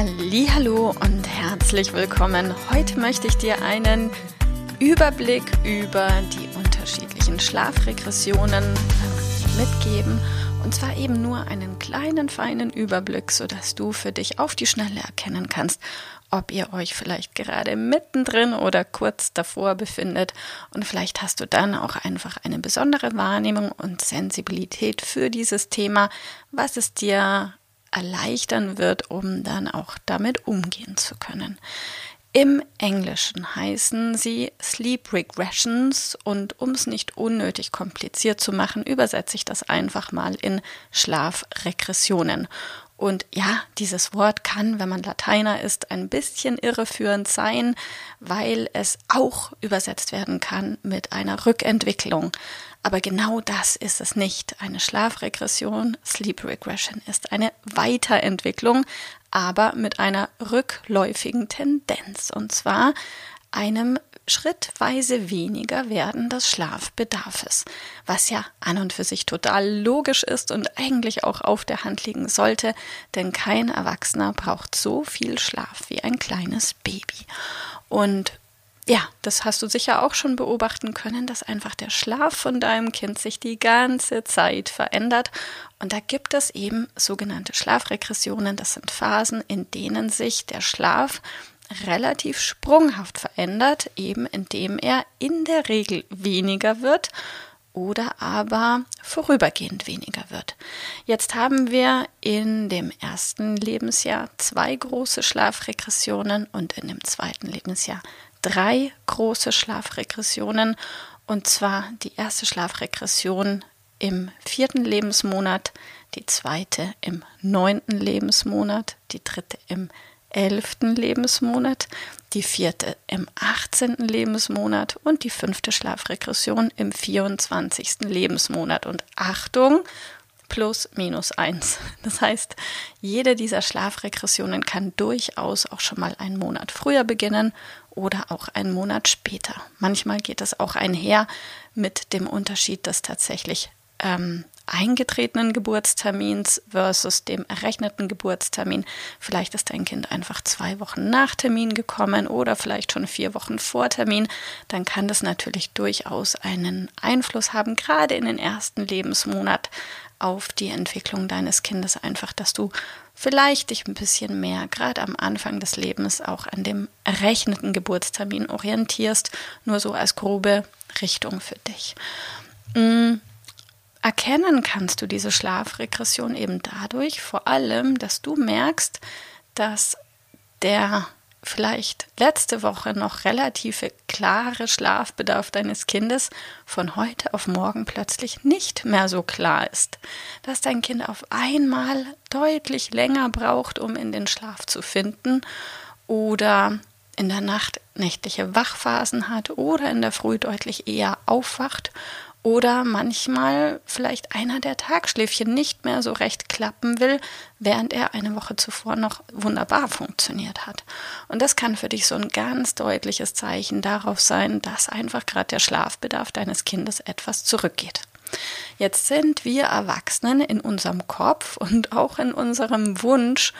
Hallo und herzlich willkommen. Heute möchte ich dir einen Überblick über die unterschiedlichen Schlafregressionen mitgeben. Und zwar eben nur einen kleinen, feinen Überblick, sodass du für dich auf die Schnelle erkennen kannst, ob ihr euch vielleicht gerade mittendrin oder kurz davor befindet. Und vielleicht hast du dann auch einfach eine besondere Wahrnehmung und Sensibilität für dieses Thema, was es dir erleichtern wird, um dann auch damit umgehen zu können. Im Englischen heißen sie Sleep Regressions und um es nicht unnötig kompliziert zu machen, übersetze ich das einfach mal in Schlafregressionen. Und ja, dieses Wort kann, wenn man Lateiner ist, ein bisschen irreführend sein, weil es auch übersetzt werden kann mit einer Rückentwicklung. Aber genau das ist es nicht. Eine Schlafregression, Sleep Regression, ist eine Weiterentwicklung, aber mit einer rückläufigen Tendenz. Und zwar einem schrittweise weniger werden des Schlafbedarfes, was ja an und für sich total logisch ist und eigentlich auch auf der Hand liegen sollte, denn kein Erwachsener braucht so viel Schlaf wie ein kleines Baby. Und ja, das hast du sicher auch schon beobachten können, dass einfach der Schlaf von deinem Kind sich die ganze Zeit verändert. Und da gibt es eben sogenannte Schlafregressionen. Das sind Phasen, in denen sich der Schlaf relativ sprunghaft verändert, eben indem er in der Regel weniger wird oder aber vorübergehend weniger wird. Jetzt haben wir in dem ersten Lebensjahr zwei große Schlafregressionen und in dem zweiten Lebensjahr drei große Schlafregressionen. Und zwar die erste Schlafregression im vierten Lebensmonat, die zweite im neunten Lebensmonat, die dritte im elften Lebensmonat, die vierte im 18. Lebensmonat und die fünfte Schlafregression im 24. Lebensmonat. Und Achtung, plus minus eins. Das heißt, jede dieser Schlafregressionen kann durchaus auch schon mal einen Monat früher beginnen oder auch einen Monat später. Manchmal geht es auch einher mit dem Unterschied, dass tatsächlich ähm, eingetretenen Geburtstermins versus dem errechneten Geburtstermin. Vielleicht ist dein Kind einfach zwei Wochen nach Termin gekommen oder vielleicht schon vier Wochen vor Termin. Dann kann das natürlich durchaus einen Einfluss haben, gerade in den ersten Lebensmonat auf die Entwicklung deines Kindes einfach, dass du vielleicht dich ein bisschen mehr, gerade am Anfang des Lebens, auch an dem errechneten Geburtstermin orientierst, nur so als grobe Richtung für dich. Mm, erkennen kannst du diese Schlafregression eben dadurch, vor allem, dass du merkst, dass der vielleicht letzte Woche noch relative klare Schlafbedarf deines Kindes von heute auf morgen plötzlich nicht mehr so klar ist, dass dein Kind auf einmal deutlich länger braucht, um in den Schlaf zu finden oder in der Nacht nächtliche Wachphasen hat oder in der Früh deutlich eher aufwacht oder manchmal vielleicht einer der Tagschläfchen nicht mehr so recht klappen will, während er eine Woche zuvor noch wunderbar funktioniert hat. Und das kann für dich so ein ganz deutliches Zeichen darauf sein, dass einfach gerade der Schlafbedarf deines Kindes etwas zurückgeht. Jetzt sind wir Erwachsenen in unserem Kopf und auch in unserem Wunsch,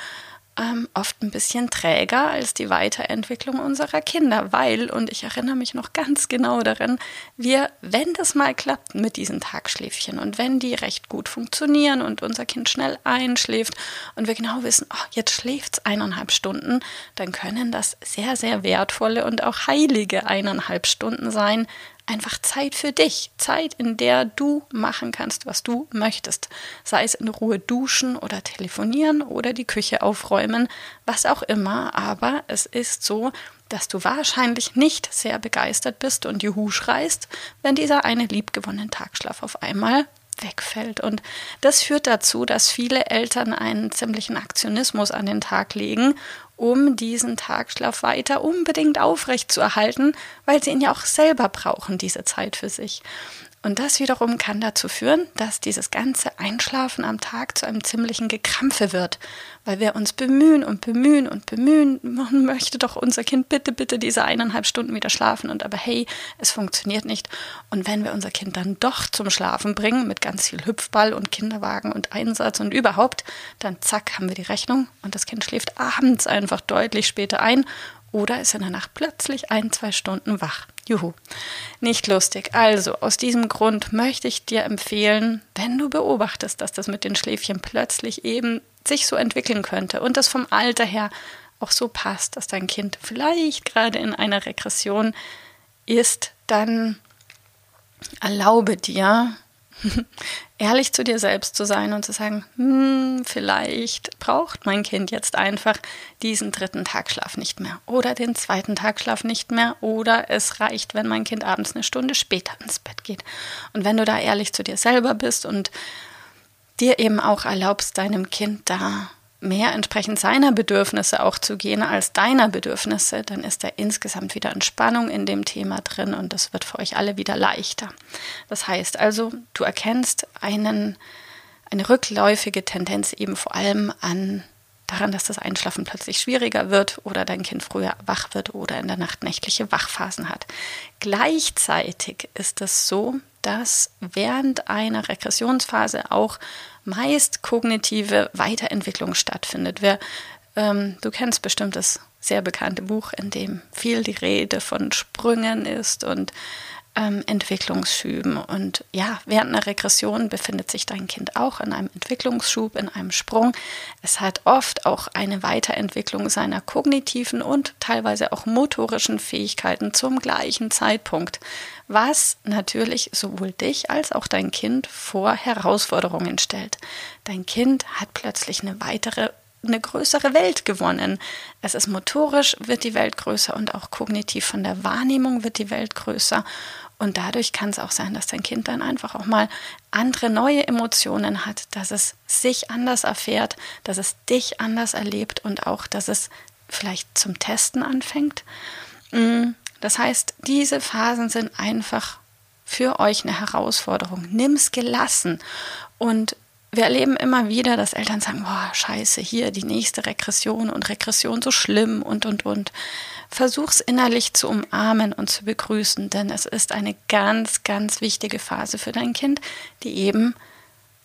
ähm, oft ein bisschen träger als die Weiterentwicklung unserer Kinder, weil, und ich erinnere mich noch ganz genau daran, wir, wenn das mal klappt mit diesen Tagschläfchen und wenn die recht gut funktionieren und unser Kind schnell einschläft und wir genau wissen, oh, jetzt schläft es eineinhalb Stunden, dann können das sehr, sehr wertvolle und auch heilige eineinhalb Stunden sein, einfach Zeit für dich, Zeit, in der du machen kannst, was du möchtest, sei es in Ruhe duschen oder telefonieren oder die Küche aufräumen, was auch immer, aber es ist so, dass du wahrscheinlich nicht sehr begeistert bist und Juhu schreist, wenn dieser eine liebgewonnene Tagschlaf auf einmal wegfällt. Und das führt dazu, dass viele Eltern einen ziemlichen Aktionismus an den Tag legen, um diesen Tagschlaf weiter unbedingt aufrecht zu erhalten, weil sie ihn ja auch selber brauchen, diese Zeit für sich. Und das wiederum kann dazu führen, dass dieses ganze Einschlafen am Tag zu einem ziemlichen Gekrampfe wird, weil wir uns bemühen und bemühen und bemühen. Man möchte doch unser Kind bitte, bitte diese eineinhalb Stunden wieder schlafen und aber hey, es funktioniert nicht. Und wenn wir unser Kind dann doch zum Schlafen bringen mit ganz viel Hüpfball und Kinderwagen und Einsatz und überhaupt, dann zack, haben wir die Rechnung und das Kind schläft abends einfach deutlich später ein oder ist in der Nacht plötzlich ein, zwei Stunden wach. Juhu. Nicht lustig. Also, aus diesem Grund möchte ich dir empfehlen, wenn du beobachtest, dass das mit den Schläfchen plötzlich eben sich so entwickeln könnte und das vom Alter her auch so passt, dass dein Kind vielleicht gerade in einer Regression ist, dann erlaube dir, ehrlich zu dir selbst zu sein und zu sagen, hm, vielleicht braucht mein Kind jetzt einfach diesen dritten Tagschlaf nicht mehr oder den zweiten Tagschlaf nicht mehr oder es reicht, wenn mein Kind abends eine Stunde später ins Bett geht. Und wenn du da ehrlich zu dir selber bist und dir eben auch erlaubst, deinem Kind da mehr entsprechend seiner Bedürfnisse auch zu gehen als deiner Bedürfnisse, dann ist da insgesamt wieder Entspannung in dem Thema drin und das wird für euch alle wieder leichter. Das heißt also, du erkennst einen, eine rückläufige Tendenz eben vor allem an daran, dass das Einschlafen plötzlich schwieriger wird oder dein Kind früher wach wird oder in der Nacht nächtliche Wachphasen hat. Gleichzeitig ist es so, dass während einer Regressionsphase auch meist kognitive Weiterentwicklung stattfindet. Wer, ähm, du kennst bestimmt das sehr bekannte Buch, in dem viel die Rede von Sprüngen ist und ähm, Entwicklungsschüben. Und ja, während einer Regression befindet sich dein Kind auch in einem Entwicklungsschub, in einem Sprung. Es hat oft auch eine Weiterentwicklung seiner kognitiven und teilweise auch motorischen Fähigkeiten zum gleichen Zeitpunkt, was natürlich sowohl dich als auch dein Kind vor Herausforderungen stellt. Dein Kind hat plötzlich eine weitere eine größere Welt gewonnen. Es ist motorisch, wird die Welt größer und auch kognitiv von der Wahrnehmung wird die Welt größer. Und dadurch kann es auch sein, dass dein Kind dann einfach auch mal andere neue Emotionen hat, dass es sich anders erfährt, dass es dich anders erlebt und auch, dass es vielleicht zum Testen anfängt. Mm, das heißt, diese Phasen sind einfach für euch eine Herausforderung. Nimm es gelassen und wir erleben immer wieder, dass Eltern sagen, boah, scheiße, hier die nächste Regression und Regression so schlimm und, und, und. Versuch's innerlich zu umarmen und zu begrüßen, denn es ist eine ganz, ganz wichtige Phase für dein Kind, die eben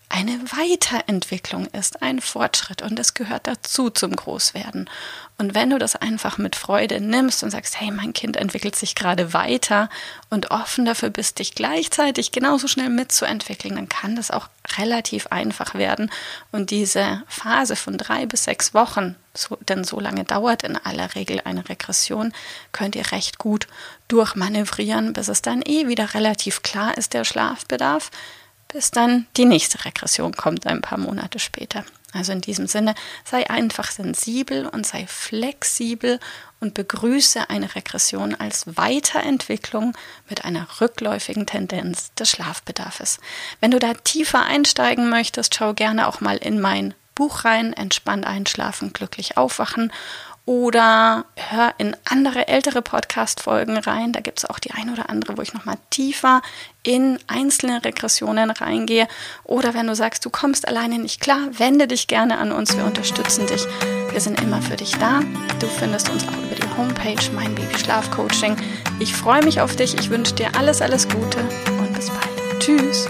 eine Weiterentwicklung ist, ein Fortschritt und es gehört dazu zum Großwerden. Und wenn du das einfach mit Freude nimmst und sagst, hey, mein Kind entwickelt sich gerade weiter und offen dafür bist, dich gleichzeitig genauso schnell mitzuentwickeln, dann kann das auch relativ einfach werden. Und diese Phase von drei bis sechs Wochen, so, denn so lange dauert in aller Regel eine Regression, könnt ihr recht gut durchmanövrieren, bis es dann eh wieder relativ klar ist, der Schlafbedarf bis dann die nächste Regression kommt ein paar Monate später. Also in diesem Sinne, sei einfach sensibel und sei flexibel und begrüße eine Regression als Weiterentwicklung mit einer rückläufigen Tendenz des Schlafbedarfs. Wenn du da tiefer einsteigen möchtest, schau gerne auch mal in mein Buch rein, Entspannt einschlafen, glücklich aufwachen oder hör in andere ältere Podcast-Folgen rein. Da gibt es auch die ein oder andere, wo ich nochmal tiefer in einzelne Regressionen reingehe. Oder wenn du sagst, du kommst alleine nicht klar, wende dich gerne an uns. Wir unterstützen dich. Wir sind immer für dich da. Du findest uns auch über die Homepage Mein Baby Schlaf Coaching. Ich freue mich auf dich. Ich wünsche dir alles, alles Gute und bis bald. Tschüss.